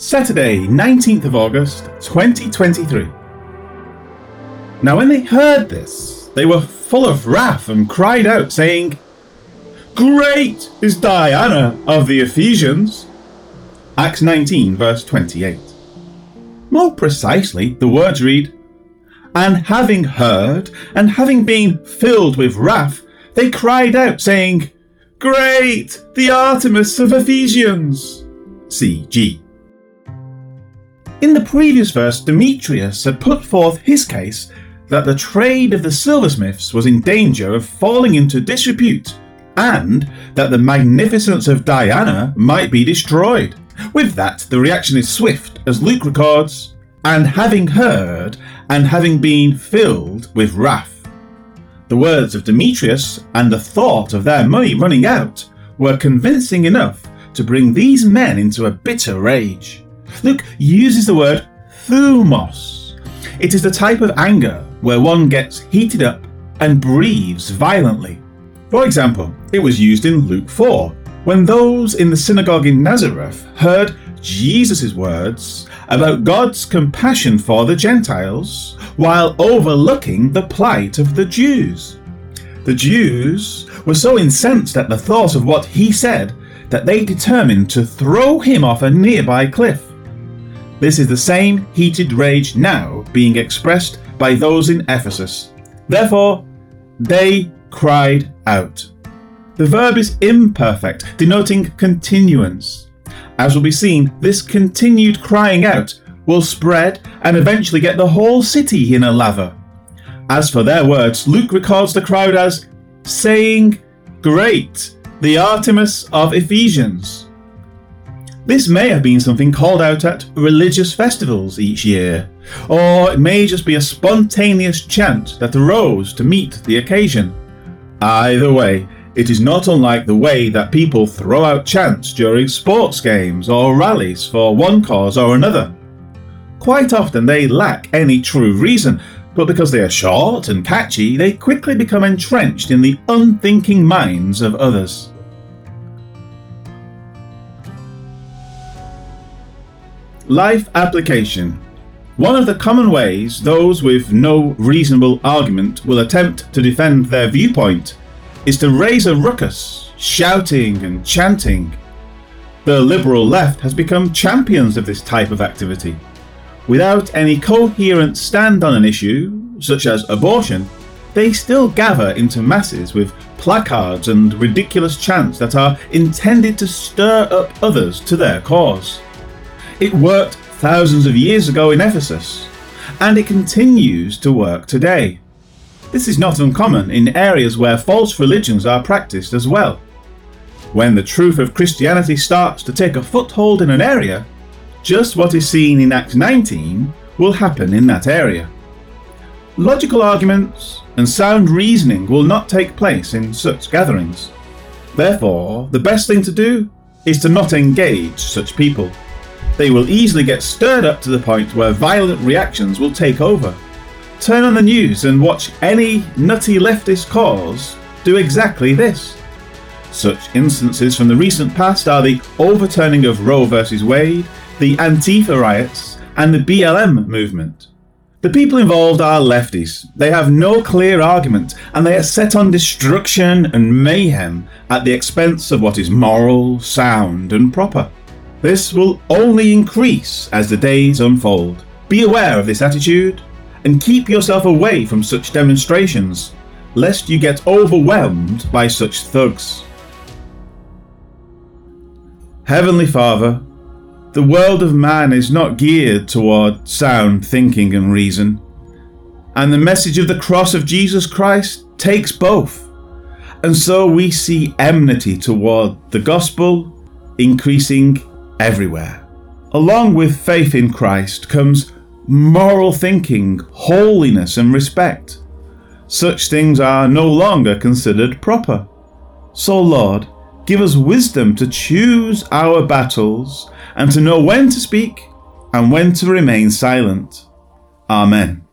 Saturday, 19th of August, 2023. Now, when they heard this, they were full of wrath and cried out, saying, Great is Diana of the Ephesians. Acts 19, verse 28. More precisely, the words read, And having heard, and having been filled with wrath, they cried out, saying, Great, the Artemis of Ephesians. C.G. In the previous verse, Demetrius had put forth his case that the trade of the silversmiths was in danger of falling into disrepute, and that the magnificence of Diana might be destroyed. With that, the reaction is swift, as Luke records, and having heard, and having been filled with wrath. The words of Demetrius and the thought of their money running out were convincing enough to bring these men into a bitter rage. Luke uses the word thumos. It is the type of anger where one gets heated up and breathes violently. For example, it was used in Luke 4 when those in the synagogue in Nazareth heard Jesus' words about God's compassion for the Gentiles while overlooking the plight of the Jews. The Jews were so incensed at the thought of what he said that they determined to throw him off a nearby cliff. This is the same heated rage now being expressed by those in Ephesus. Therefore, they cried out. The verb is imperfect, denoting continuance. As will be seen, this continued crying out will spread and eventually get the whole city in a lather. As for their words, Luke records the crowd as saying, Great, the Artemis of Ephesians. This may have been something called out at religious festivals each year, or it may just be a spontaneous chant that arose to meet the occasion. Either way, it is not unlike the way that people throw out chants during sports games or rallies for one cause or another. Quite often they lack any true reason, but because they are short and catchy, they quickly become entrenched in the unthinking minds of others. Life application. One of the common ways those with no reasonable argument will attempt to defend their viewpoint is to raise a ruckus, shouting and chanting. The liberal left has become champions of this type of activity. Without any coherent stand on an issue, such as abortion, they still gather into masses with placards and ridiculous chants that are intended to stir up others to their cause. It worked thousands of years ago in Ephesus, and it continues to work today. This is not uncommon in areas where false religions are practiced as well. When the truth of Christianity starts to take a foothold in an area, just what is seen in Acts 19 will happen in that area. Logical arguments and sound reasoning will not take place in such gatherings. Therefore, the best thing to do is to not engage such people they will easily get stirred up to the point where violent reactions will take over. Turn on the news and watch any nutty leftist cause do exactly this. Such instances from the recent past are the overturning of Roe vs. Wade, the Antifa riots, and the BLM movement. The people involved are lefties. They have no clear argument, and they are set on destruction and mayhem at the expense of what is moral, sound, and proper. This will only increase as the days unfold. Be aware of this attitude and keep yourself away from such demonstrations, lest you get overwhelmed by such thugs. Heavenly Father, the world of man is not geared toward sound thinking and reason, and the message of the cross of Jesus Christ takes both. And so we see enmity toward the gospel increasing everywhere. Along with faith in Christ comes moral thinking, holiness, and respect. Such things are no longer considered proper. So, Lord, give us wisdom to choose our battles and to know when to speak and when to remain silent. Amen.